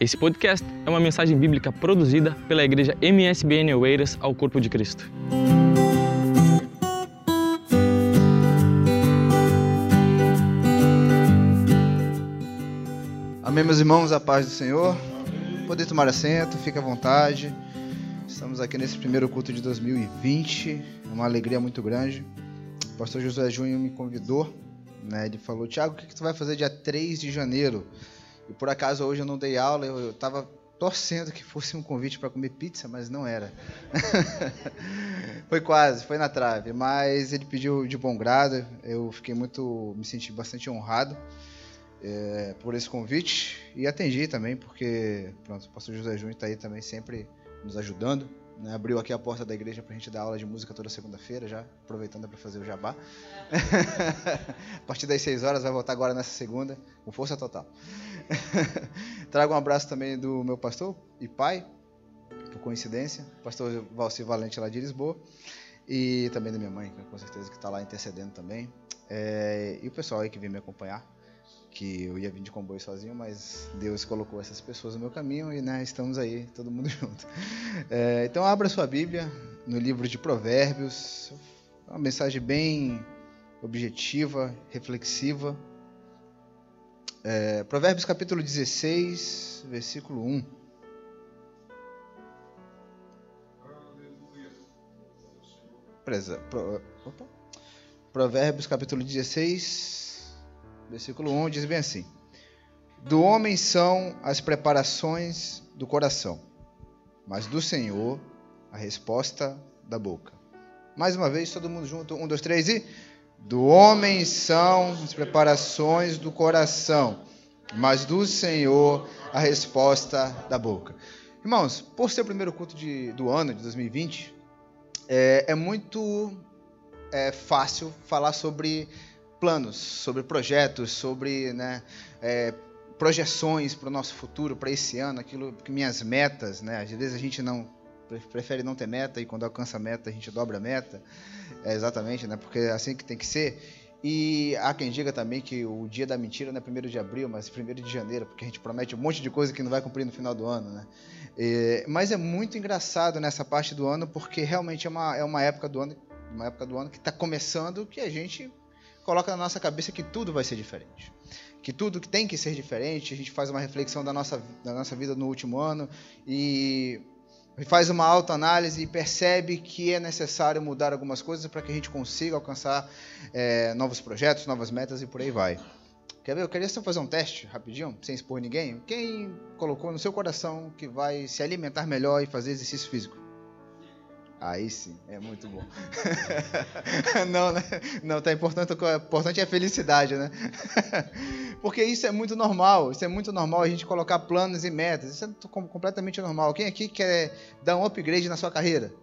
Esse podcast é uma mensagem bíblica produzida pela igreja MSBN Oeiras ao Corpo de Cristo. Amém, meus irmãos, a paz do Senhor. Poder tomar assento, fique à vontade. Estamos aqui nesse primeiro culto de 2020, é uma alegria muito grande. O pastor José Júnior me convidou, né? Ele falou: Tiago, o que, que tu vai fazer dia 3 de janeiro? E por acaso hoje eu não dei aula, eu estava torcendo que fosse um convite para comer pizza, mas não era. foi quase, foi na trave, mas ele pediu de bom grado. Eu fiquei muito, me senti bastante honrado é, por esse convite e atendi também, porque pronto, o pastor José Júnior está aí também sempre nos ajudando. Né? Abriu aqui a porta da igreja para a gente dar aula de música toda segunda-feira, já aproveitando para fazer o jabá. a partir das 6 horas, vai voltar agora nessa segunda, com força total. Trago um abraço também do meu pastor e pai, por coincidência, pastor Valci Valente lá de Lisboa, e também da minha mãe, com certeza que está lá intercedendo também, é, e o pessoal aí que vem me acompanhar, que eu ia vir de comboio sozinho, mas Deus colocou essas pessoas no meu caminho e né, estamos aí, todo mundo junto. É, então abra sua Bíblia no livro de Provérbios, uma mensagem bem objetiva, reflexiva, é, Provérbios capítulo 16, versículo 1. Preza, pro, opa. Provérbios capítulo 16, versículo 1 diz bem assim: Do homem são as preparações do coração, mas do Senhor a resposta da boca. Mais uma vez, todo mundo junto, um, dois, três e do homem são as preparações do coração, mas do Senhor a resposta da boca. Irmãos, por ser o primeiro culto de, do ano de 2020, é, é muito é, fácil falar sobre planos, sobre projetos, sobre né, é, projeções para o nosso futuro, para esse ano, aquilo que minhas metas, né? Às vezes a gente não prefere não ter meta e quando alcança a meta a gente dobra a meta. É exatamente, né? Porque é assim que tem que ser. E há quem diga também que o dia da mentira não é 1 de abril, mas 1 de janeiro, porque a gente promete um monte de coisa que não vai cumprir no final do ano, né? Mas é muito engraçado nessa parte do ano, porque realmente é uma, é uma época do ano, uma época do ano que está começando que a gente coloca na nossa cabeça que tudo vai ser diferente. Que tudo que tem que ser diferente, a gente faz uma reflexão da nossa, da nossa vida no último ano e faz uma autoanálise e percebe que é necessário mudar algumas coisas para que a gente consiga alcançar é, novos projetos, novas metas e por aí vai. Quer ver? Eu queria só fazer um teste rapidinho, sem expor ninguém. Quem colocou no seu coração que vai se alimentar melhor e fazer exercício físico? Aí sim, é muito bom. não, né? Não, tá importante, importante é a felicidade, né? Porque isso é muito normal, isso é muito normal a gente colocar planos e metas. Isso é completamente normal. Quem aqui quer dar um upgrade na sua carreira?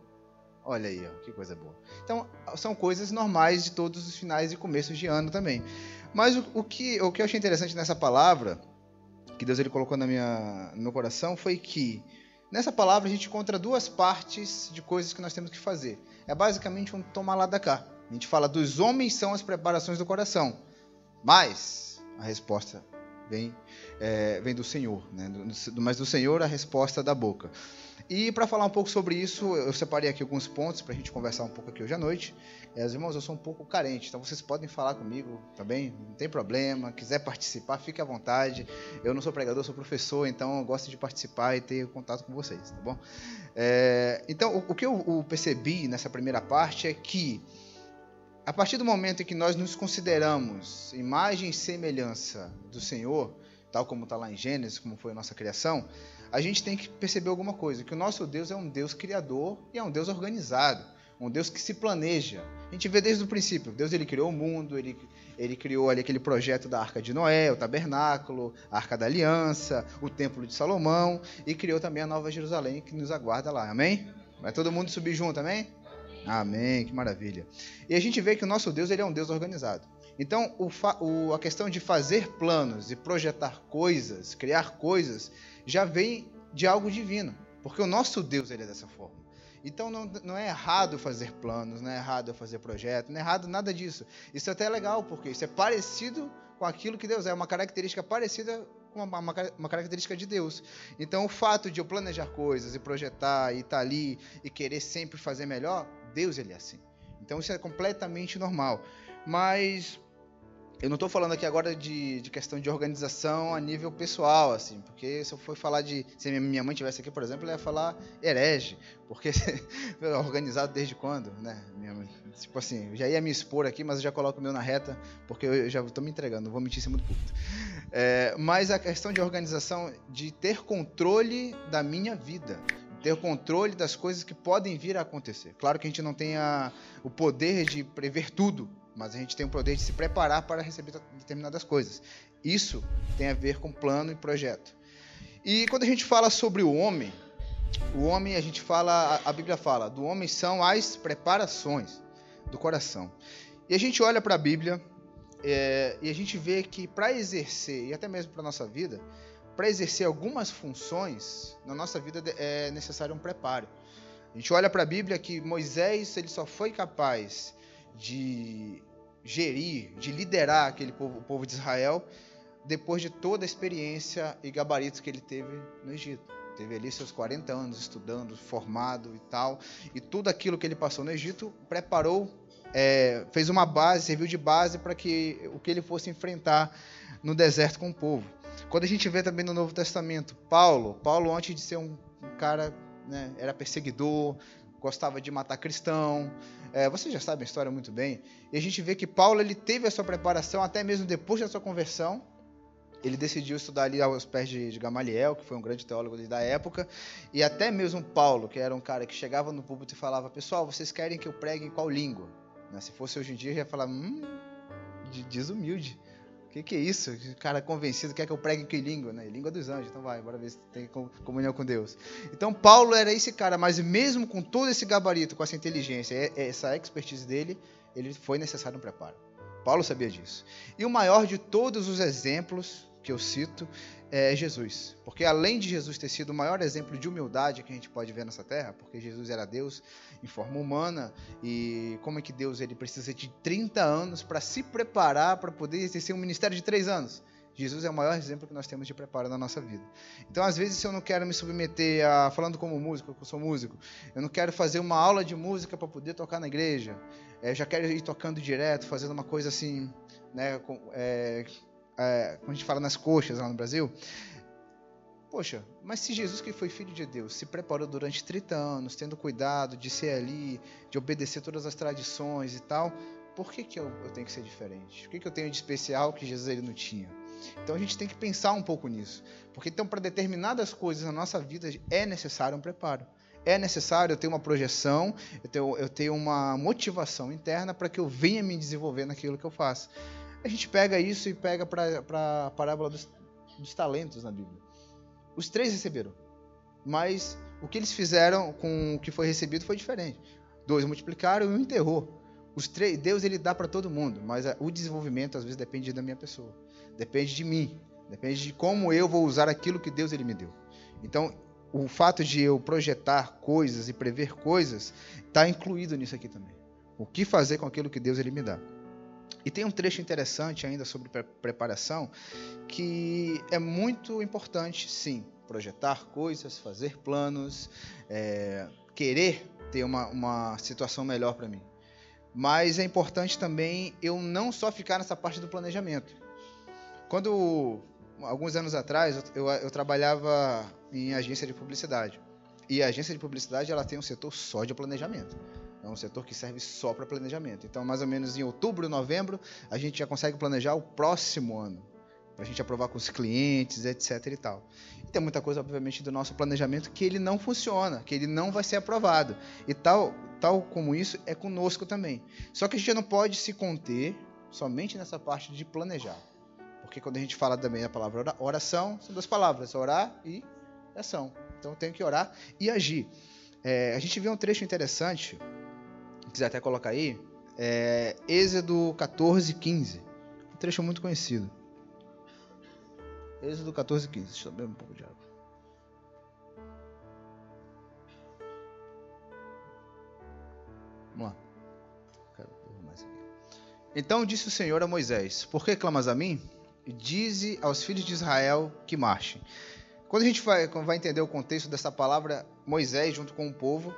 Olha aí, ó, que coisa boa. Então, são coisas normais de todos os finais e começos de ano também. Mas o, o, que, o que eu achei interessante nessa palavra, que Deus ele colocou na minha, no meu coração, foi que Nessa palavra a gente encontra duas partes de coisas que nós temos que fazer. É basicamente um tomar lá da cá. A gente fala dos homens são as preparações do coração, mas a resposta vem, é, vem do Senhor, né? mas do Senhor a resposta da boca. E para falar um pouco sobre isso, eu separei aqui alguns pontos para a gente conversar um pouco aqui hoje à noite. É, irmãos, eu sou um pouco carente, então vocês podem falar comigo também, não tem problema. Quiser participar, fique à vontade. Eu não sou pregador, sou professor, então eu gosto de participar e ter contato com vocês, tá bom? É, então, o, o, que eu percebi nessa primeira parte é que a partir do momento em que nós nos consideramos imagem e semelhança do Senhor, tal como está lá em Gênesis, como foi a nossa criação, a gente tem que perceber alguma coisa, que o nosso Deus é um Deus criador e é um Deus organizado, um Deus que se planeja. A gente vê desde o princípio, Deus ele criou o mundo, ele, ele criou ali aquele projeto da Arca de Noé, o tabernáculo, a Arca da Aliança, o Templo de Salomão e criou também a Nova Jerusalém que nos aguarda lá, amém? Vai todo mundo subir junto, amém? Amém, que maravilha. E a gente vê que o nosso Deus ele é um Deus organizado. Então, o, o, a questão de fazer planos e projetar coisas, criar coisas, já vem de algo divino, porque o nosso Deus ele é dessa forma. Então não, não é errado fazer planos, não é errado fazer projetos, não é errado nada disso. Isso é até legal, porque isso é parecido com aquilo que Deus é, uma característica parecida com uma, uma, uma, característica de Deus. Então, o fato de eu planejar coisas e projetar e estar tá ali e querer sempre fazer melhor, Deus ele é assim. Então, isso é completamente normal. Mas eu não estou falando aqui agora de, de, questão de organização a nível pessoal, assim, porque se eu for falar de. Se minha mãe tivesse aqui, por exemplo, ela ia falar herege, porque organizado desde quando, né? Minha, tipo assim, já ia me expor aqui, mas eu já coloco o meu na reta, porque eu já estou me entregando, não vou mentir ser muito puto. É, mas a questão de organização, de ter controle da minha vida, ter controle das coisas que podem vir a acontecer. Claro que a gente não tem a, o poder de prever tudo, mas a gente tem o poder de se preparar para receber determinadas coisas. Isso tem a ver com plano e projeto. E quando a gente fala sobre o homem, o homem, a gente fala, a Bíblia fala, do homem são as preparações do coração. E a gente olha para a Bíblia é, e a gente vê que para exercer, e até mesmo para a nossa vida, para exercer algumas funções, na nossa vida é necessário um preparo. A gente olha para a Bíblia que Moisés ele só foi capaz de gerir, de liderar aquele povo, o povo de Israel, depois de toda a experiência e gabaritos que ele teve no Egito. Teve ali seus 40 anos estudando, formado e tal, e tudo aquilo que ele passou no Egito preparou, é, fez uma base, serviu de base para que o que ele fosse enfrentar no deserto com o povo. Quando a gente vê também no Novo Testamento, Paulo, Paulo antes de ser um, cara, né, era perseguidor, gostava de matar cristão. É, você já sabe a história muito bem. E a gente vê que Paulo ele teve a sua preparação até mesmo depois da sua conversão. Ele decidiu estudar ali aos pés de, de Gamaliel, que foi um grande teólogo da época, e até mesmo Paulo, que era um cara que chegava no púlpito e falava: Pessoal, vocês querem que eu pregue em qual língua? Né? Se fosse hoje em dia, ia falar: Hum, desumilde que, que é isso? O cara convencido quer que eu pregue que língua? Né? Língua dos anjos, então vai, bora ver se tem comunhão com Deus. Então Paulo era esse cara, mas mesmo com todo esse gabarito, com essa inteligência, essa expertise dele, ele foi necessário um preparo. Paulo sabia disso. E o maior de todos os exemplos que eu cito é Jesus. Porque além de Jesus ter sido o maior exemplo de humildade que a gente pode ver nessa terra, porque Jesus era Deus em forma humana, e como é que Deus ele precisa de 30 anos para se preparar para poder exercer um ministério de 3 anos? Jesus é o maior exemplo que nós temos de preparo na nossa vida. Então, às vezes, se eu não quero me submeter a, falando como músico, eu sou músico, eu não quero fazer uma aula de música para poder tocar na igreja, é, eu já quero ir tocando direto, fazendo uma coisa assim, né, é, é, quando a gente fala nas coxas lá no Brasil, Poxa, mas se Jesus, que foi filho de Deus, se preparou durante 30 anos, tendo cuidado de ser ali, de obedecer todas as tradições e tal, por que, que eu, eu tenho que ser diferente? O que, que eu tenho de especial que Jesus ele não tinha? Então a gente tem que pensar um pouco nisso. Porque então, para determinadas coisas na nossa vida, é necessário um preparo. É necessário eu ter uma projeção, eu ter, eu uma motivação interna para que eu venha me desenvolver naquilo que eu faço. A gente pega isso e pega para a parábola dos, dos talentos na Bíblia. Os três receberam, mas o que eles fizeram com o que foi recebido foi diferente. Dois multiplicaram e um enterrou. Os três, Deus ele dá para todo mundo, mas o desenvolvimento às vezes depende da minha pessoa, depende de mim, depende de como eu vou usar aquilo que Deus ele me deu. Então, o fato de eu projetar coisas e prever coisas está incluído nisso aqui também. O que fazer com aquilo que Deus ele me dá. E tem um trecho interessante ainda sobre preparação que é muito importante, sim, projetar coisas, fazer planos, é, querer ter uma, uma situação melhor para mim. Mas é importante também eu não só ficar nessa parte do planejamento. Quando, alguns anos atrás, eu, eu trabalhava em agência de publicidade. E a agência de publicidade ela tem um setor só de planejamento. É um setor que serve só para planejamento. Então, mais ou menos em outubro, novembro, a gente já consegue planejar o próximo ano. Para a gente aprovar com os clientes, etc. e tal. E tem muita coisa, obviamente, do nosso planejamento que ele não funciona, que ele não vai ser aprovado. E tal, tal como isso é conosco também. Só que a gente não pode se conter somente nessa parte de planejar. Porque quando a gente fala também a palavra oração, são duas palavras, orar e ação. Então eu tenho que orar e agir. É, a gente vê um trecho interessante quiser até colocar aí, é Êxodo 14, 15. Um trecho muito conhecido. Êxodo 14, 15. Deixa eu beber um pouco de água. Vamos lá. Então disse o Senhor a Moisés: Por que clamas a mim? dize aos filhos de Israel que marchem. Quando a gente vai, vai entender o contexto dessa palavra, Moisés, junto com o povo,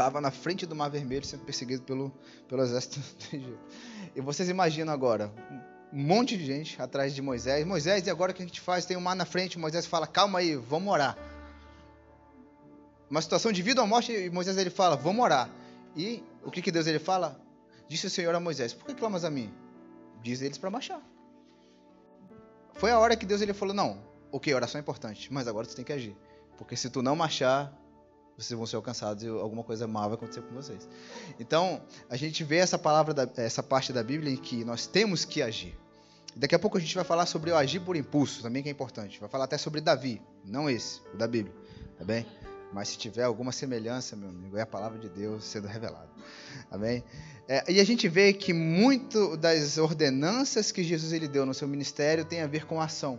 estava na frente do Mar Vermelho sendo perseguido pelo, pelo exército do Egito. E vocês imaginam agora, um monte de gente atrás de Moisés. Moisés, e agora o que a gente faz? Tem um mar na frente. Moisés fala: calma aí, vamos orar. Uma situação de vida ou morte, e Moisés ele fala: vamos orar. E o que, que Deus ele fala? Disse o Senhor a Moisés: por que clamas a mim? Diz eles para marchar. Foi a hora que Deus ele falou: não, ok, oração é importante, mas agora tu tem que agir. Porque se tu não marchar, vocês vão ser alcançados e alguma coisa má vai acontecer com vocês. Então, a gente vê essa palavra, da, essa parte da Bíblia em que nós temos que agir. Daqui a pouco a gente vai falar sobre o agir por impulso, também que é importante. Vai falar até sobre Davi, não esse, o da Bíblia, tá bem? Mas se tiver alguma semelhança, meu amigo, é a palavra de Deus sendo revelada. Amém? É, e a gente vê que muito das ordenanças que Jesus ele deu no seu ministério tem a ver com a ação.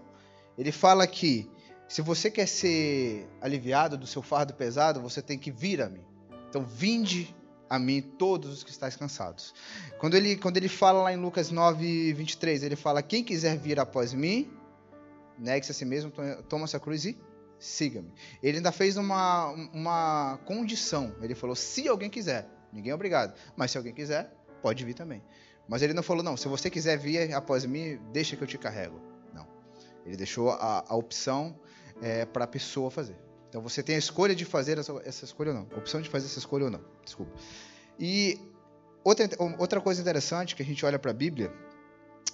Ele fala que se você quer ser aliviado do seu fardo pesado, você tem que vir a mim. Então, vinde a mim todos os que estáis cansados. Quando ele, quando ele fala lá em Lucas 9, 23, ele fala: Quem quiser vir após mim, negue-se a si mesmo, toma essa cruz e siga-me. Ele ainda fez uma, uma condição. Ele falou: Se alguém quiser, ninguém é obrigado, mas se alguém quiser, pode vir também. Mas ele não falou: Não, se você quiser vir após mim, deixa que eu te carrego. Não. Ele deixou a, a opção é, para a pessoa fazer. Então você tem a escolha de fazer essa, essa, escolha ou não, a opção de fazer essa escolha ou não. Desculpa. E outra, outra coisa interessante que a gente olha para a Bíblia,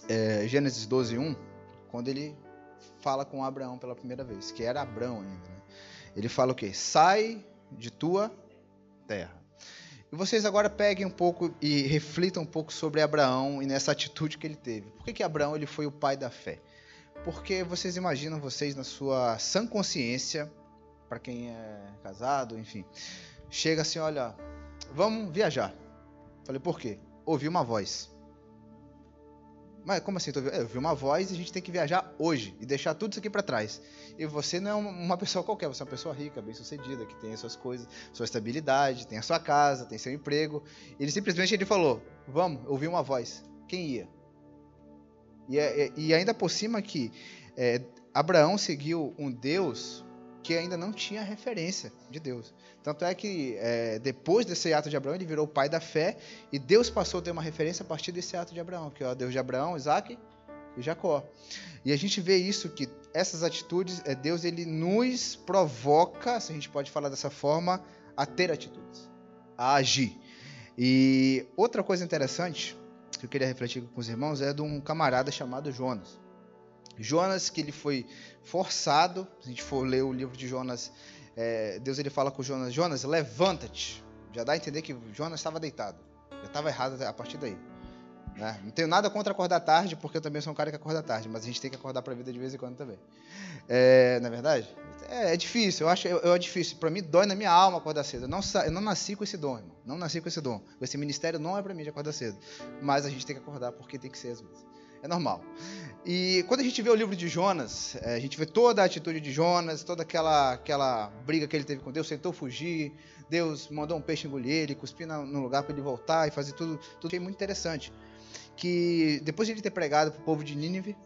é Gênesis 12, 1, quando ele fala com Abraão pela primeira vez, que era Abraão ainda. Né? Ele fala o quê? Sai de tua terra. E vocês agora peguem um pouco e reflitam um pouco sobre Abraão e nessa atitude que ele teve. Por que, que Abraão ele foi o pai da fé? Porque vocês imaginam vocês na sua sã consciência, para quem é casado, enfim, chega assim, olha, vamos viajar. Falei, por quê? Ouvi uma voz. Mas como assim? Eu ouvi uma voz e a gente tem que viajar hoje e deixar tudo isso aqui para trás. E você não é uma pessoa qualquer, você é uma pessoa rica, bem-sucedida, que tem as suas coisas, sua estabilidade, tem a sua casa, tem seu emprego. Ele simplesmente ele falou: "Vamos", ouvi uma voz. Quem ia? E, é, é, e ainda por cima que é, Abraão seguiu um Deus que ainda não tinha referência de Deus. Tanto é que é, depois desse ato de Abraão, ele virou o pai da fé e Deus passou a ter uma referência a partir desse ato de Abraão, que é o Deus de Abraão, Isaac e Jacó. E a gente vê isso que essas atitudes, é, Deus ele nos provoca, se a gente pode falar dessa forma, a ter atitudes, a agir. E outra coisa interessante que eu queria refletir com os irmãos é de um camarada chamado Jonas. Jonas, que ele foi forçado, se a gente for ler o livro de Jonas, é, Deus ele fala com Jonas, Jonas, levanta-te. Já dá a entender que Jonas estava deitado. Já estava errado a partir daí. Né? Não tenho nada contra acordar tarde, porque eu também sou um cara que acorda tarde, mas a gente tem que acordar para a vida de vez em quando também. É, na é verdade? É, é, difícil, eu acho é, é difícil. Para mim, dói na minha alma acordar cedo. Eu não, eu não nasci com esse dom, irmão. Não nasci com esse dom. Esse ministério não é para mim de acordar cedo. Mas a gente tem que acordar porque tem que ser às vezes. É normal. E quando a gente vê o livro de Jonas, é, a gente vê toda a atitude de Jonas, toda aquela, aquela briga que ele teve com Deus, tentou fugir, Deus mandou um peixe engolir ele, cuspir no lugar para ele voltar e fazer tudo. Tudo é muito interessante que depois de ele ter pregado para o povo de Nínive,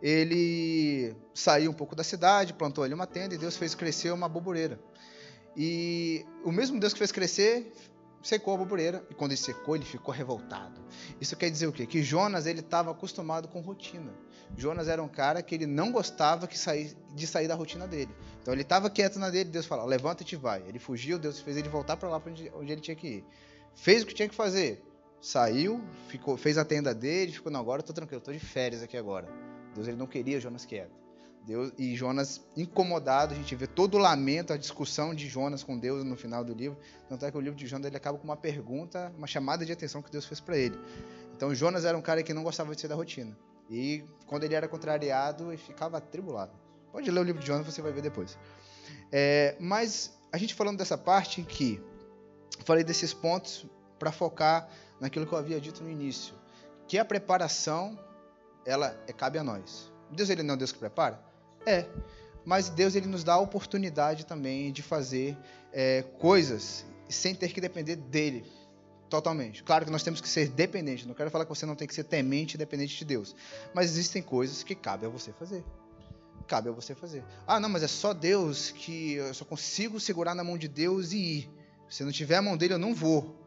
ele saiu um pouco da cidade, plantou ali uma tenda e Deus fez crescer uma bobureira. E o mesmo Deus que fez crescer secou a bobureira e quando ele secou ele ficou revoltado. Isso quer dizer o quê? Que Jonas ele estava acostumado com rotina. Jonas era um cara que ele não gostava que de sair da rotina dele. Então ele estava quieto na dele, Deus falou: levanta-te e vai. Ele fugiu, Deus fez ele voltar para lá onde, onde ele tinha que ir. Fez o que tinha que fazer saiu, ficou, fez a tenda dele, ficou, não, agora eu tô tranquilo, tô de férias aqui agora. Deus ele não queria Jonas quieto. Deus, e Jonas incomodado, a gente vê todo o lamento, a discussão de Jonas com Deus no final do livro. Tanto é que o livro de Jonas ele acaba com uma pergunta, uma chamada de atenção que Deus fez para ele. Então Jonas era um cara que não gostava de ser da rotina. E quando ele era contrariado, ele ficava atribulado. Pode ler o livro de Jonas, você vai ver depois. É, mas a gente falando dessa parte em que falei desses pontos para focar naquilo que eu havia dito no início, que a preparação ela é, cabe a nós. Deus ele não é Deus que prepara? É, mas Deus ele nos dá a oportunidade também de fazer é, coisas sem ter que depender dele Totalmente. Claro que nós temos que ser dependentes. Não quero falar que você não tem que ser temente dependente de Deus. Mas existem coisas que cabe a você fazer. Cabe a você fazer. Ah, não, mas é só Deus que eu só consigo segurar na mão de Deus e ir. Se não tiver a mão dele, eu não vou.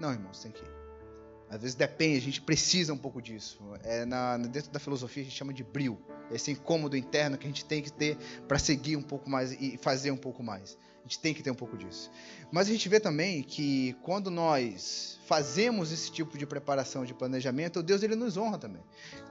Não, irmãos, tem que. Às vezes depende, a gente precisa um pouco disso. É na, dentro da filosofia a gente chama de brilho, esse incômodo interno que a gente tem que ter para seguir um pouco mais e fazer um pouco mais. A gente tem que ter um pouco disso. Mas a gente vê também que quando nós fazemos esse tipo de preparação, de planejamento, Deus ele nos honra também.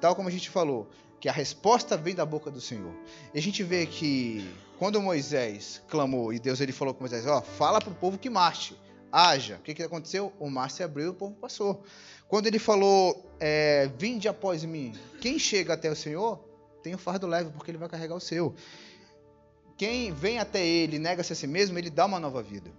Tal como a gente falou, que a resposta vem da boca do Senhor. E a gente vê que quando Moisés clamou e Deus ele falou com Moisés, ó, oh, fala para o povo que marche haja. O que, que aconteceu? O mar se abriu e o povo passou. Quando ele falou, é, vinde após mim, quem chega até o Senhor tem o fardo leve, porque ele vai carregar o seu. Quem vem até ele nega-se a si mesmo, ele dá uma nova vida.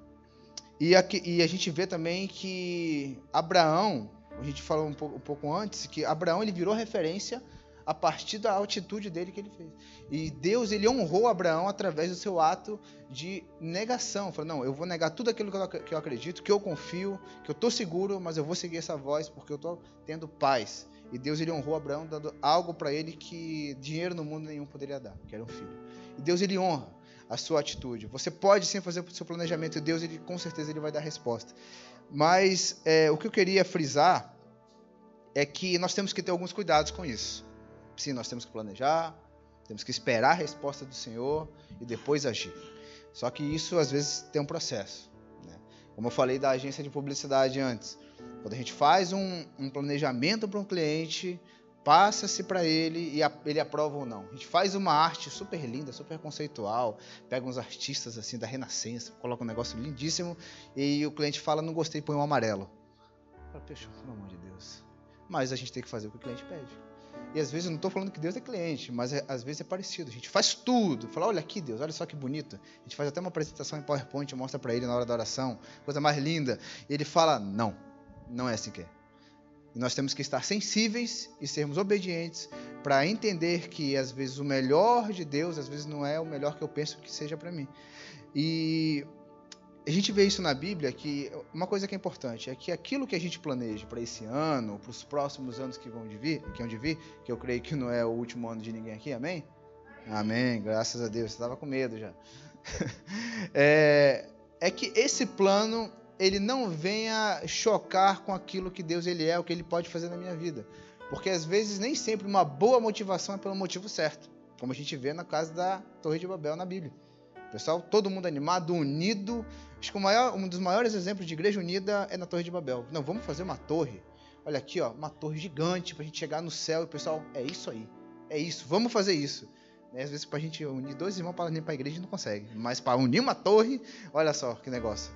E, aqui, e a gente vê também que Abraão, a gente falou um pouco, um pouco antes, que Abraão ele virou referência a partir da altitude dele que ele fez. E Deus ele honrou Abraão através do seu ato de negação. Falou: "Não, eu vou negar tudo aquilo que eu acredito, que eu confio, que eu estou seguro, mas eu vou seguir essa voz porque eu estou tendo paz". E Deus ele honrou Abraão dando algo para ele que dinheiro no mundo nenhum poderia dar, que era um filho. E Deus ele honra a sua atitude. Você pode sim fazer o seu planejamento e Deus ele com certeza ele vai dar resposta. Mas é, o que eu queria frisar é que nós temos que ter alguns cuidados com isso. Sim, nós temos que planejar, temos que esperar a resposta do Senhor e depois agir. Só que isso às vezes tem um processo. Né? Como eu falei da agência de publicidade antes, quando a gente faz um, um planejamento para um cliente, passa-se para ele e a, ele aprova ou não. A gente faz uma arte super linda, super conceitual, pega uns artistas assim da Renascença, coloca um negócio lindíssimo e o cliente fala não gostei, põe um amarelo. Fala, pelo amor de Deus. Mas a gente tem que fazer o que o cliente pede. E às vezes eu não estou falando que Deus é cliente, mas é, às vezes é parecido. A gente faz tudo. Fala, olha aqui, Deus, olha só que bonito. A gente faz até uma apresentação em PowerPoint, mostra para ele na hora da oração, coisa mais linda. E ele fala, não, não é assim que é. E nós temos que estar sensíveis e sermos obedientes para entender que às vezes o melhor de Deus, às vezes não é o melhor que eu penso que seja para mim. E a gente vê isso na Bíblia que uma coisa que é importante é que aquilo que a gente planeja para esse ano, para os próximos anos que vão de vir, que vão de vir, que eu creio que não é o último ano de ninguém aqui, amém? Amém, graças a Deus. Você estava com medo já. é, é que esse plano ele não venha chocar com aquilo que Deus ele é, o que ele pode fazer na minha vida, porque às vezes nem sempre uma boa motivação é pelo motivo certo, como a gente vê na casa da Torre de Babel na Bíblia. Pessoal, todo mundo animado, unido. Acho que maior, um dos maiores exemplos de igreja unida é na Torre de Babel. Não, vamos fazer uma torre. Olha aqui, ó, uma torre gigante para a gente chegar no céu. E o pessoal, é isso aí. É isso, vamos fazer isso. Né, às vezes, para a gente unir dois irmãos para a igreja, não consegue. Mas para unir uma torre, olha só que negócio.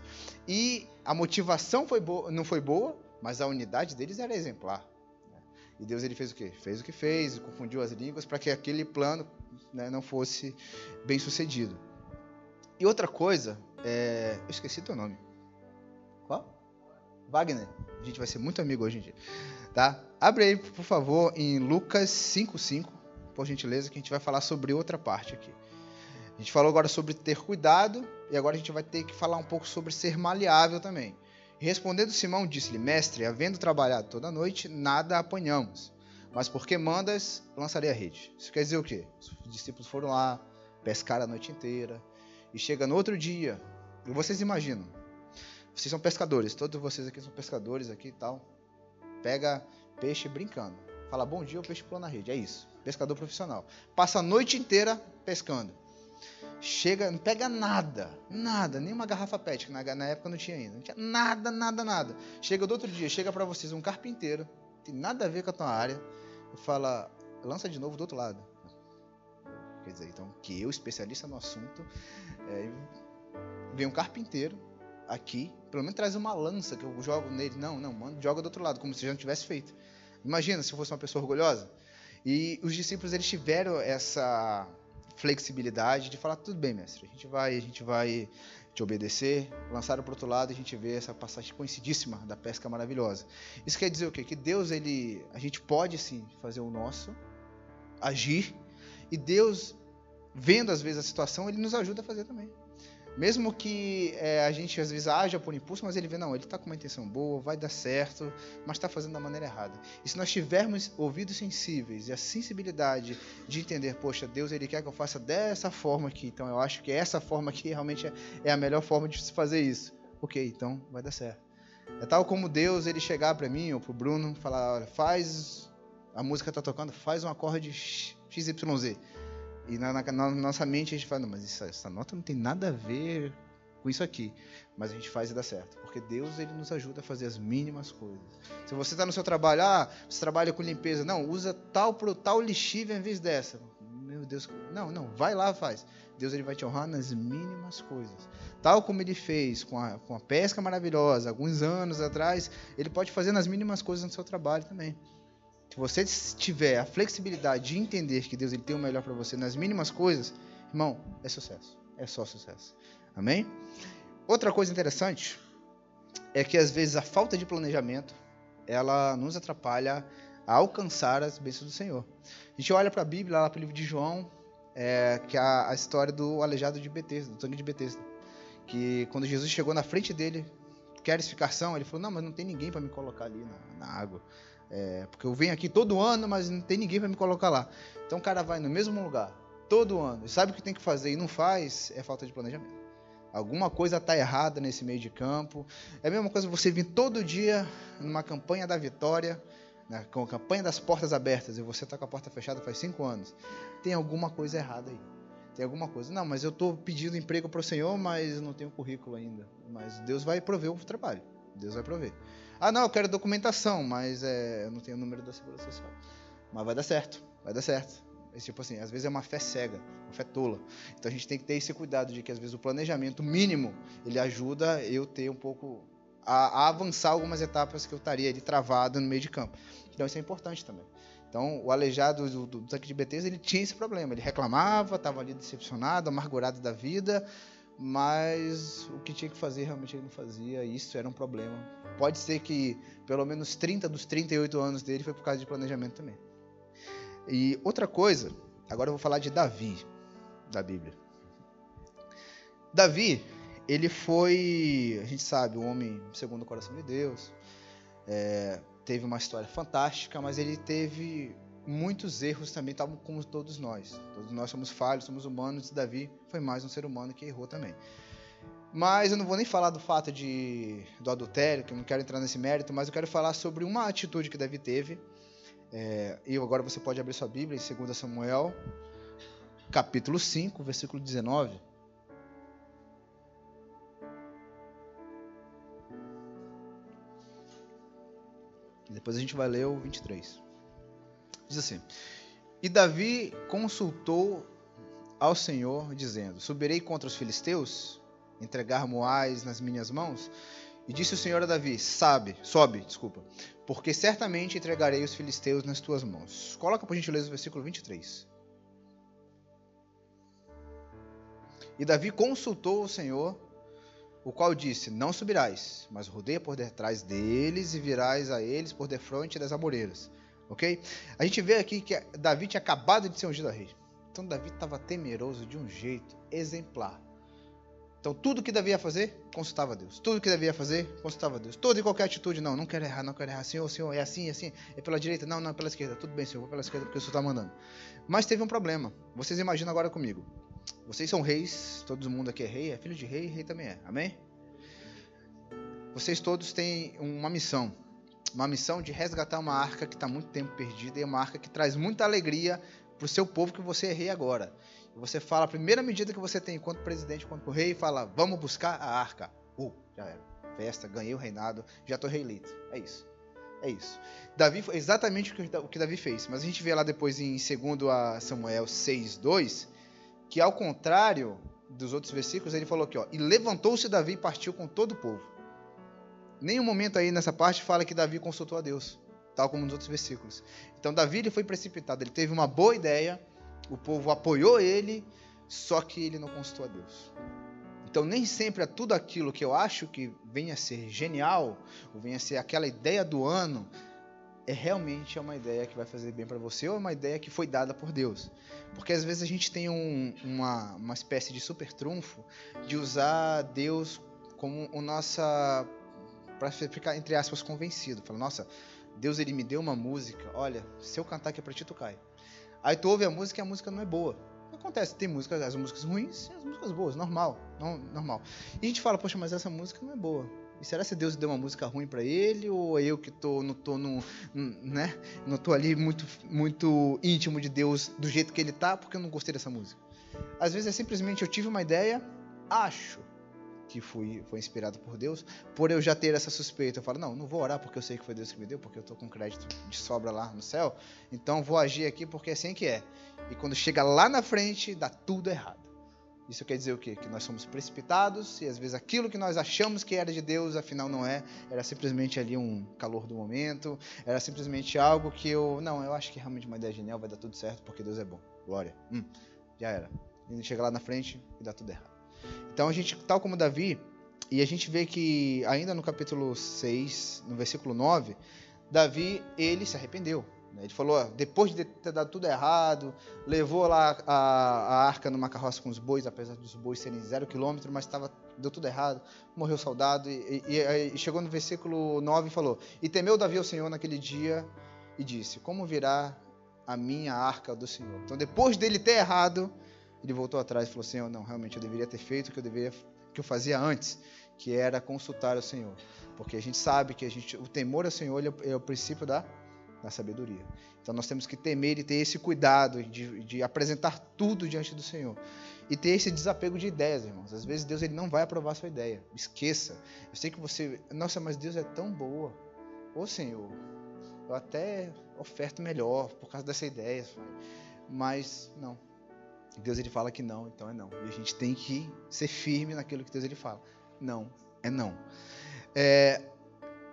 E a motivação foi boa, não foi boa, mas a unidade deles era exemplar. Né. E Deus ele fez o quê? Fez o que fez, confundiu as línguas para que aquele plano né, não fosse bem sucedido. E outra coisa, é... eu esqueci teu nome. Qual? Wagner. A gente vai ser muito amigo hoje em dia. Tá? Abre aí, por favor, em Lucas 5,5, por gentileza, que a gente vai falar sobre outra parte aqui. A gente falou agora sobre ter cuidado, e agora a gente vai ter que falar um pouco sobre ser maleável também. respondendo Simão, disse-lhe: Mestre, havendo trabalhado toda noite, nada apanhamos. Mas porque mandas, lançarei a rede. Isso quer dizer o quê? Os discípulos foram lá, pescaram a noite inteira, e chega no outro dia, vocês imaginam, vocês são pescadores, todos vocês aqui são pescadores aqui e tal. Pega peixe brincando. Fala bom dia, o peixe pula na rede. É isso. Pescador profissional. Passa a noite inteira pescando. Chega, não pega nada, nada, nem uma garrafa PET, que na, na época não tinha ainda. Não tinha nada, nada, nada. Chega do outro dia, chega para vocês um carpinteiro, tem nada a ver com a tua área, fala, lança de novo do outro lado. Quer dizer, então, que eu, especialista no assunto, é, vem um carpinteiro aqui, pelo menos traz uma lança que eu jogo nele. Não, não, mano, joga do outro lado, como se já não tivesse feito. Imagina se eu fosse uma pessoa orgulhosa. E os discípulos eles tiveram essa flexibilidade de falar tudo bem, mestre, a gente vai, a gente vai te obedecer. Lançaram para outro lado, a gente vê essa passagem conhecidíssima da pesca maravilhosa. Isso quer dizer o quê? Que Deus ele, a gente pode sim fazer o nosso, agir e Deus, vendo às vezes a situação, ele nos ajuda a fazer também. Mesmo que é, a gente às vezes haja por impulso, mas ele vê, não, ele está com uma intenção boa, vai dar certo, mas está fazendo da maneira errada. E se nós tivermos ouvidos sensíveis e a sensibilidade de entender, poxa, Deus ele quer que eu faça dessa forma aqui, então eu acho que essa forma aqui realmente é, é a melhor forma de se fazer isso. Ok, então vai dar certo. É tal como Deus ele chegar para mim ou para o Bruno falar, olha, faz a música está tocando, faz um acorde XYZ. E na, na, na, nossa mente a gente fala, não, mas essa nota não tem nada a ver com isso aqui. Mas a gente faz e dá certo. Porque Deus ele nos ajuda a fazer as mínimas coisas. Se você está no seu trabalho, ah, você trabalha com limpeza, não, usa tal tal lixívia em vez dessa. Meu Deus, não, não, vai lá, faz. Deus ele vai te honrar nas mínimas coisas. Tal como ele fez com a, com a pesca maravilhosa, alguns anos atrás, ele pode fazer nas mínimas coisas no seu trabalho também. Se você tiver a flexibilidade de entender que Deus ele tem o melhor para você nas mínimas coisas, irmão, é sucesso. É só sucesso. Amém? Outra coisa interessante é que às vezes a falta de planejamento ela nos atrapalha a alcançar as bênçãos do Senhor. A gente olha para a Bíblia, lá para o livro de João, é, que é a, história do aleijado de Betesda, do sangue de Betesda. Que quando Jesus chegou na frente dele, queres ficar são? Ele falou: Não, mas não tem ninguém para me colocar ali na, na água. É, porque eu venho aqui todo ano, mas não tem ninguém para me colocar lá. Então o cara vai no mesmo lugar, todo ano, e sabe o que tem que fazer e não faz, é falta de planejamento. Alguma coisa está errada nesse meio de campo. É a mesma coisa você vir todo dia numa campanha da vitória, né, com a campanha das portas abertas, e você está com a porta fechada faz cinco anos. Tem alguma coisa errada aí. Tem alguma coisa. Não, mas eu estou pedindo emprego para o Senhor, mas não tenho currículo ainda. Mas Deus vai prover o trabalho. Deus vai prover. Ah, não, eu quero documentação, mas é, eu não tenho o número da Segurança Social. Mas vai dar certo, vai dar certo. É tipo assim, às vezes é uma fé cega, uma fé tola. Então a gente tem que ter esse cuidado de que às vezes o planejamento mínimo, ele ajuda eu ter um pouco a, a avançar algumas etapas que eu estaria ali travado no meio de campo. Então isso é importante também. Então, o aleijado do, do, do tanque de Betesda, ele tinha esse problema. Ele reclamava, estava ali decepcionado, amargurado da vida, mas o que tinha que fazer realmente ele não fazia, e isso era um problema. Pode ser que pelo menos 30 dos 38 anos dele foi por causa de planejamento também. E outra coisa, agora eu vou falar de Davi, da Bíblia. Davi, ele foi, a gente sabe, um homem segundo o coração de Deus, é, teve uma história fantástica, mas ele teve muitos erros também, tal como todos nós. Todos nós somos falhos, somos humanos, e Davi foi mais um ser humano que errou também. Mas eu não vou nem falar do fato de, do adultério, que eu não quero entrar nesse mérito, mas eu quero falar sobre uma atitude que Davi teve. É, e agora você pode abrir sua Bíblia em 2 Samuel, capítulo 5, versículo 19. Depois a gente vai ler o 23. Diz assim: E Davi consultou ao Senhor, dizendo: Subirei contra os filisteus, entregar Moais nas minhas mãos? E disse o Senhor a Davi: Sabe, sobe, desculpa, porque certamente entregarei os filisteus nas tuas mãos. Coloca por gentileza o versículo 23. E Davi consultou o Senhor, o qual disse: Não subirás, mas rodeia por detrás deles e virás a eles por defronte das amoreiras ok? A gente vê aqui que Davi tinha acabado de ser ungido a rei. Então Davi estava temeroso de um jeito exemplar. Então tudo que Davi ia fazer, consultava Deus. Tudo que Davi ia fazer, consultava Deus. Toda e qualquer atitude, não, não quero errar, não quero errar. Senhor, Senhor, é assim, é assim, é pela direita, não, não, é pela esquerda. Tudo bem, Senhor, vou pela esquerda porque o Senhor está mandando. Mas teve um problema. Vocês imaginam agora comigo. Vocês são reis, todo mundo aqui é rei, é filho de rei, rei também é. Amém? Vocês todos têm uma missão uma missão de resgatar uma arca que está muito tempo perdida e uma arca que traz muita alegria para o seu povo que você é rei agora. E você fala a primeira medida que você tem enquanto presidente, enquanto rei, fala: vamos buscar a arca. Uh, já era. Festa, ganhei o reinado, já estou reeleito. É isso. É isso. Davi foi exatamente o que Davi fez. Mas a gente vê lá depois em 2 Samuel 6,2 que ao contrário dos outros versículos, ele falou aqui, ó, e levantou-se Davi e partiu com todo o povo. Nenhum momento aí nessa parte fala que Davi consultou a Deus, tal como nos outros versículos. Então Davi ele foi precipitado, ele teve uma boa ideia, o povo apoiou ele, só que ele não consultou a Deus. Então nem sempre é tudo aquilo que eu acho que venha a ser genial, ou venha a ser aquela ideia do ano, é realmente é uma ideia que vai fazer bem para você ou é uma ideia que foi dada por Deus. Porque às vezes a gente tem um, uma, uma espécie de super trunfo de usar Deus como o nossa para ficar entre aspas convencido. Fala, nossa, Deus ele me deu uma música, olha, se eu cantar aqui para ti tu cai. Aí tu ouve a música e a música não é boa. Acontece, tem músicas, as músicas ruins e as músicas boas, normal, não, normal. E a gente fala, poxa, mas essa música não é boa. E será que Deus deu uma música ruim para ele ou é eu que tô não tô no, né? Não tô ali muito muito íntimo de Deus do jeito que ele tá, porque eu não gostei dessa música. Às vezes é simplesmente eu tive uma ideia, acho que fui, foi inspirado por Deus, por eu já ter essa suspeita. Eu falo, não, não vou orar porque eu sei que foi Deus que me deu, porque eu estou com crédito de sobra lá no céu. Então vou agir aqui porque é assim que é. E quando chega lá na frente, dá tudo errado. Isso quer dizer o quê? Que nós somos precipitados e às vezes aquilo que nós achamos que era de Deus, afinal não é. Era simplesmente ali um calor do momento, era simplesmente algo que eu. Não, eu acho que realmente uma ideia genial vai dar tudo certo porque Deus é bom. Glória. Hum, já era. E chega lá na frente e dá tudo errado. Então a gente, tal como Davi, e a gente vê que ainda no capítulo 6, no versículo 9, Davi, ele se arrependeu. Né? Ele falou, depois de ter dado tudo errado, levou lá a, a arca numa carroça com os bois, apesar dos bois serem zero quilômetro, mas tava, deu tudo errado, morreu soldado, e, e, e chegou no versículo 9 e falou, e temeu Davi ao Senhor naquele dia, e disse, como virá a minha arca do Senhor? Então depois dele ter errado, ele voltou atrás e falou: Senhor, não, realmente eu deveria ter feito o que eu deveria que eu fazia antes, que era consultar o Senhor, porque a gente sabe que a gente, o temor ao Senhor é, é o princípio da, da sabedoria. Então nós temos que temer e ter esse cuidado de, de apresentar tudo diante do Senhor e ter esse desapego de ideias, irmãos. Às vezes Deus ele não vai aprovar a sua ideia. Esqueça. Eu sei que você, nossa, mas Deus é tão boa. Ô Senhor, eu até oferto melhor por causa dessa ideia, mas não. Deus ele fala que não, então é não. E a gente tem que ser firme naquilo que Deus ele fala. Não, é não. É,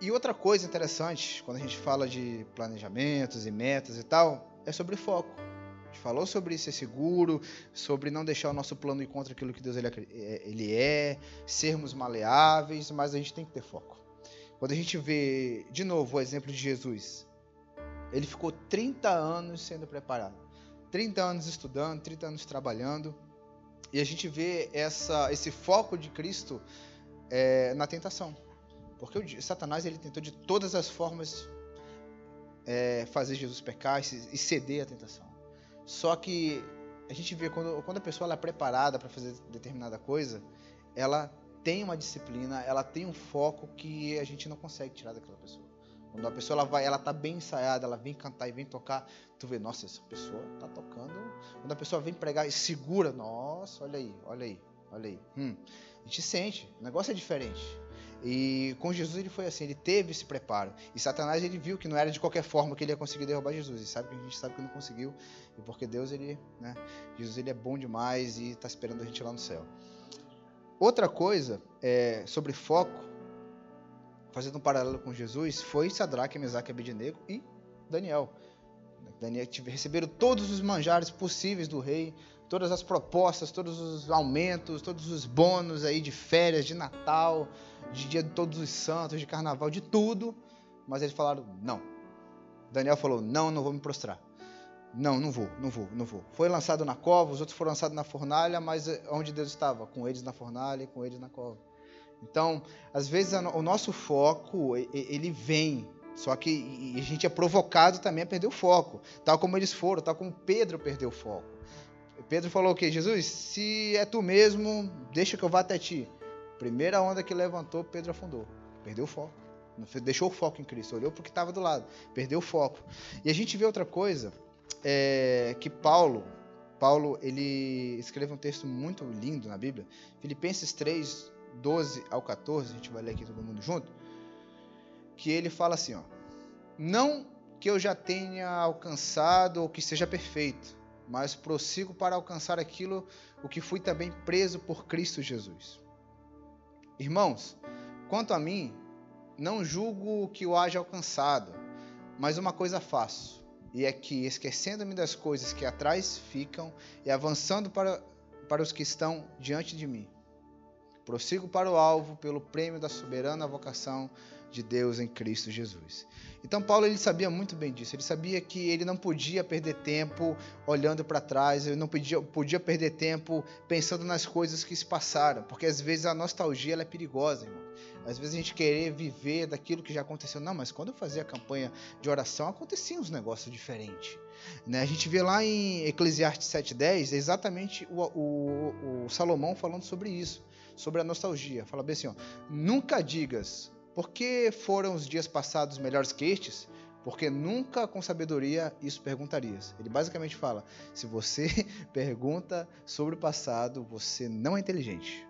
e outra coisa interessante, quando a gente fala de planejamentos e metas e tal, é sobre foco. A gente falou sobre ser seguro, sobre não deixar o nosso plano ir contra aquilo que Deus ele é, é, sermos maleáveis, mas a gente tem que ter foco. Quando a gente vê, de novo, o exemplo de Jesus, ele ficou 30 anos sendo preparado. 30 anos estudando, 30 anos trabalhando, e a gente vê essa, esse foco de Cristo é, na tentação. Porque o, Satanás ele tentou de todas as formas é, fazer Jesus pecar e ceder à tentação. Só que a gente vê quando, quando a pessoa é preparada para fazer determinada coisa, ela tem uma disciplina, ela tem um foco que a gente não consegue tirar daquela pessoa. Quando a pessoa ela vai, ela tá bem ensaiada, ela vem cantar e vem tocar, tu vê, nossa, essa pessoa tá tocando. Quando a pessoa vem pregar e segura, nossa, olha aí, olha aí, olha aí. Hum, a gente sente, o negócio é diferente. E com Jesus ele foi assim, ele teve esse preparo. E Satanás ele viu que não era de qualquer forma que ele ia conseguir derrubar Jesus. E sabe que a gente sabe que não conseguiu. E porque Deus ele, né? Jesus ele é bom demais e está esperando a gente lá no céu. Outra coisa é sobre foco fazendo um paralelo com Jesus, foi Sadraque, Mesaque, Abednego e Daniel. Daniel receberam todos os manjares possíveis do rei, todas as propostas, todos os aumentos, todos os bônus aí de férias, de Natal, de dia de todos os santos, de carnaval, de tudo, mas eles falaram não. Daniel falou: "Não, não vou me prostrar. Não, não vou, não vou, não vou". Foi lançado na cova, os outros foram lançados na fornalha, mas onde Deus estava? Com eles na fornalha e com eles na cova. Então, às vezes o nosso foco ele vem, só que a gente é provocado também a perder o foco, tal como eles foram, tal como Pedro perdeu o foco. Pedro falou o que Jesus, se é tu mesmo, deixa que eu vá até ti. Primeira onda que levantou, Pedro afundou, perdeu o foco. Deixou o foco em Cristo, olhou para o que estava do lado, perdeu o foco. E a gente vê outra coisa, é, que Paulo, Paulo ele escreve um texto muito lindo na Bíblia, Filipenses 3, 12 ao 14, a gente vai ler aqui todo mundo junto, que ele fala assim, ó: Não que eu já tenha alcançado ou que seja perfeito, mas prossigo para alcançar aquilo o que fui também preso por Cristo Jesus. Irmãos, quanto a mim, não julgo que o haja alcançado, mas uma coisa faço, e é que, esquecendo-me das coisas que atrás ficam e avançando para, para os que estão diante de mim, Prossigo para o alvo pelo prêmio da soberana vocação de Deus em Cristo Jesus. Então Paulo ele sabia muito bem disso. Ele sabia que ele não podia perder tempo olhando para trás, ele não podia, podia perder tempo pensando nas coisas que se passaram, porque às vezes a nostalgia ela é perigosa, irmão. Às vezes a gente querer viver daquilo que já aconteceu. Não, mas quando eu fazia a campanha de oração, aconteciam uns negócios diferentes. Né? A gente vê lá em Eclesiastes 7,10 exatamente o, o, o Salomão falando sobre isso, sobre a nostalgia. Fala bem assim: ó, nunca digas por que foram os dias passados melhores que estes? Porque nunca com sabedoria isso perguntarias. Ele basicamente fala: se você pergunta sobre o passado, você não é inteligente.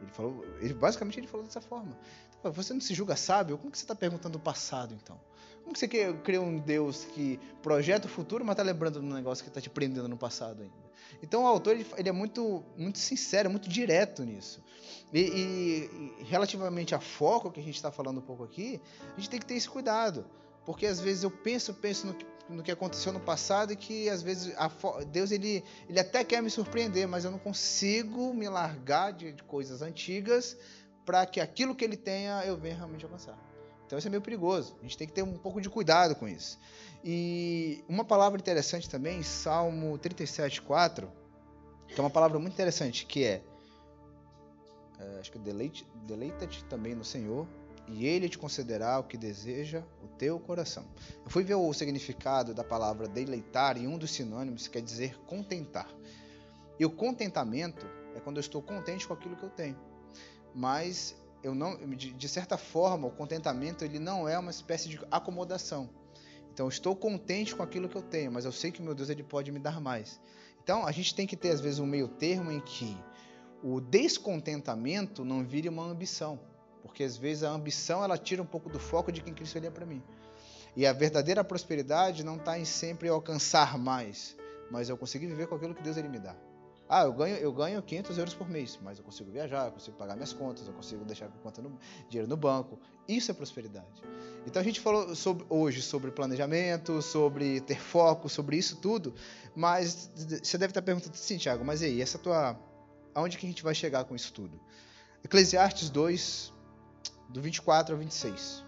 Ele falou, ele basicamente ele falou dessa forma. Você não se julga sábio? Como que você está perguntando o passado então? Como que você quer criar um Deus que projeta o futuro, mas está lembrando de um negócio que está te prendendo no passado ainda? Então o autor ele, é muito, muito sincero, muito direto nisso. E, e, relativamente a foco que a gente está falando um pouco aqui, a gente tem que ter esse cuidado. Porque às vezes eu penso, penso no que, no que aconteceu no passado e que às vezes Deus ele, ele até quer me surpreender, mas eu não consigo me largar de, de coisas antigas para que aquilo que ele tenha eu venha realmente alcançar. Então isso é meio perigoso. A gente tem que ter um pouco de cuidado com isso. E uma palavra interessante também, Salmo 37, 4, que é uma palavra muito interessante, que é, é acho que deleite, deleita-te também no Senhor, e Ele te concederá o que deseja o teu coração. Eu fui ver o significado da palavra deleitar e um dos sinônimos quer dizer contentar. E o contentamento é quando eu estou contente com aquilo que eu tenho. Mas eu não, de, certa forma, o contentamento ele não é uma espécie de acomodação. Então, estou contente com aquilo que eu tenho, mas eu sei que meu Deus ele pode me dar mais. Então, a gente tem que ter às vezes um meio termo em que o descontentamento não vire uma ambição, porque às vezes a ambição ela tira um pouco do foco de quem Cristo é para mim. E a verdadeira prosperidade não está em sempre alcançar mais, mas eu conseguir viver com aquilo que Deus ele me dá. Ah, eu ganho, eu ganho 500 euros por mês, mas eu consigo viajar, eu consigo pagar minhas contas, eu consigo deixar conta no, dinheiro no banco. Isso é prosperidade. Então a gente falou sobre, hoje sobre planejamento, sobre ter foco, sobre isso tudo, mas você deve estar perguntando assim, Tiago, mas e aí, essa tua. Aonde que a gente vai chegar com isso tudo? Eclesiastes 2, do 24 ao 26.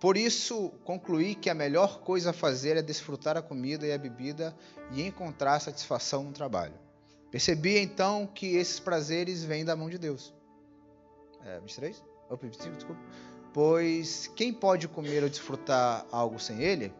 Por isso, concluí que a melhor coisa a fazer é desfrutar a comida e a bebida e encontrar satisfação no trabalho. Percebi então que esses prazeres vêm da mão de Deus. É, 23? Opa, 25, desculpa. Pois quem pode comer ou desfrutar algo sem ele?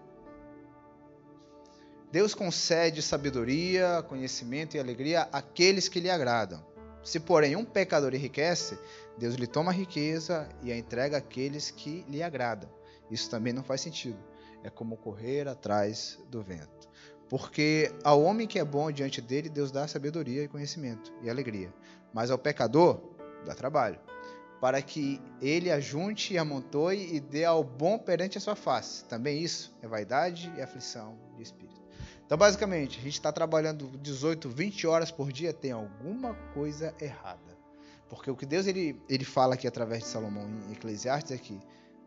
Deus concede sabedoria, conhecimento e alegria àqueles que lhe agradam. Se, porém, um pecador enriquece, Deus lhe toma a riqueza e a entrega àqueles que lhe agradam. Isso também não faz sentido. É como correr atrás do vento. Porque ao homem que é bom diante dele, Deus dá sabedoria e conhecimento e alegria. Mas ao pecador, dá trabalho. Para que ele ajunte e amontoe e dê ao bom perante a sua face. Também isso é vaidade e aflição de espírito. Então, basicamente, a gente está trabalhando 18, 20 horas por dia, tem alguma coisa errada. Porque o que Deus ele, ele fala aqui através de Salomão em Eclesiastes é que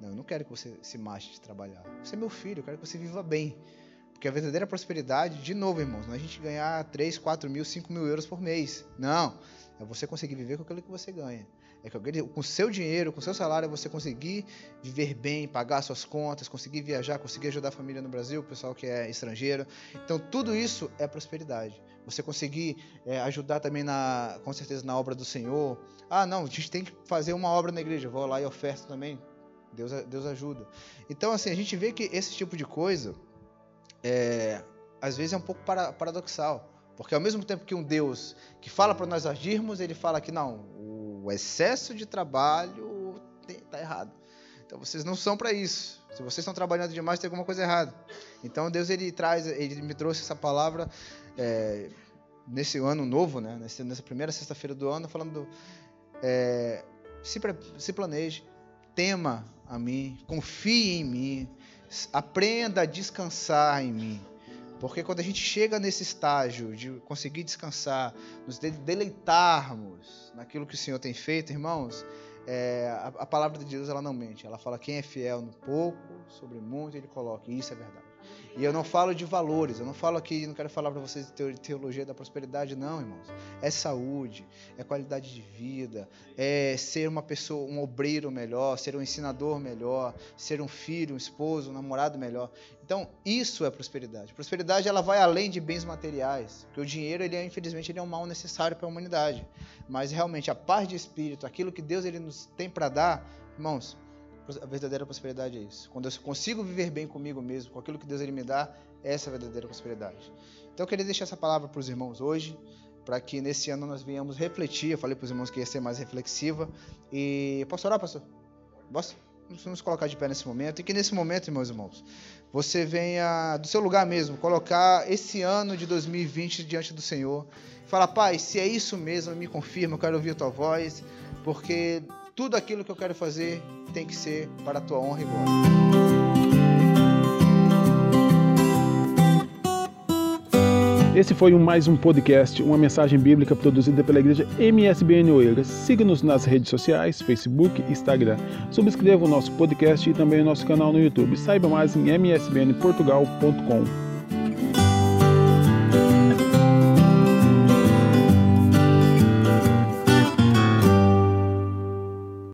não, eu não quero que você se mate de trabalhar. Você é meu filho, eu quero que você viva bem. Porque a verdadeira prosperidade, de novo, irmãos, não é a gente ganhar 3, 4 mil, 5 mil euros por mês. Não. É você conseguir viver com aquilo que você ganha. É que com o seu dinheiro, com seu salário, você conseguir viver bem, pagar suas contas, conseguir viajar, conseguir ajudar a família no Brasil, o pessoal que é estrangeiro. Então, tudo isso é prosperidade. Você conseguir é, ajudar também, na, com certeza, na obra do Senhor. Ah, não, a gente tem que fazer uma obra na igreja. Vou lá e oferto também. Deus, Deus ajuda. Então, assim, a gente vê que esse tipo de coisa, é, às vezes é um pouco para, paradoxal. Porque ao mesmo tempo que um Deus que fala para nós agirmos, ele fala que não, o excesso de trabalho está errado. Então vocês não são para isso. Se vocês estão trabalhando demais, tem alguma coisa errada. Então Deus ele traz, ele me trouxe essa palavra é, nesse ano novo, né? nessa primeira sexta-feira do ano, falando é, se, se planeje, tema a mim, confie em mim, aprenda a descansar em mim. Porque quando a gente chega nesse estágio de conseguir descansar, nos deleitarmos naquilo que o Senhor tem feito, irmãos, é, a, a, palavra de Deus ela não mente. Ela fala quem é fiel no pouco, sobre muito ele coloca. E isso é verdade. E eu não falo de valores, eu não falo aqui, não quero falar para vocês de teologia da prosperidade, não, irmãos. É saúde, é qualidade de vida, é ser uma pessoa, um obreiro melhor, ser um ensinador melhor, ser um filho, um esposo, um namorado melhor. Então, isso é prosperidade. Prosperidade ela vai além de bens materiais, porque o dinheiro, ele é, infelizmente, ele é um mal necessário para a humanidade. Mas realmente a paz de espírito, aquilo que Deus ele nos tem para dar, irmãos, a verdadeira prosperidade é isso. Quando eu consigo viver bem comigo mesmo, com aquilo que Deus ele me dá, essa é a verdadeira prosperidade. Então eu queria deixar essa palavra para os irmãos hoje, para que nesse ano nós venhamos refletir. Eu falei para os irmãos que ia ser mais reflexiva. E posso orar, pastor? Posso? Vamos colocar de pé nesse momento. E que nesse momento, meus irmãos, você venha do seu lugar mesmo, colocar esse ano de 2020 diante do Senhor. Fala, Pai, se é isso mesmo, me confirma, eu quero ouvir a tua voz, porque tudo aquilo que eu quero fazer tem que ser para a tua honra e glória. Esse foi mais um podcast, uma mensagem bíblica produzida pela igreja MSBN Oeiras. Siga-nos nas redes sociais, Facebook Instagram. Subscreva o nosso podcast e também o nosso canal no YouTube. Saiba mais em msbnportugal.com.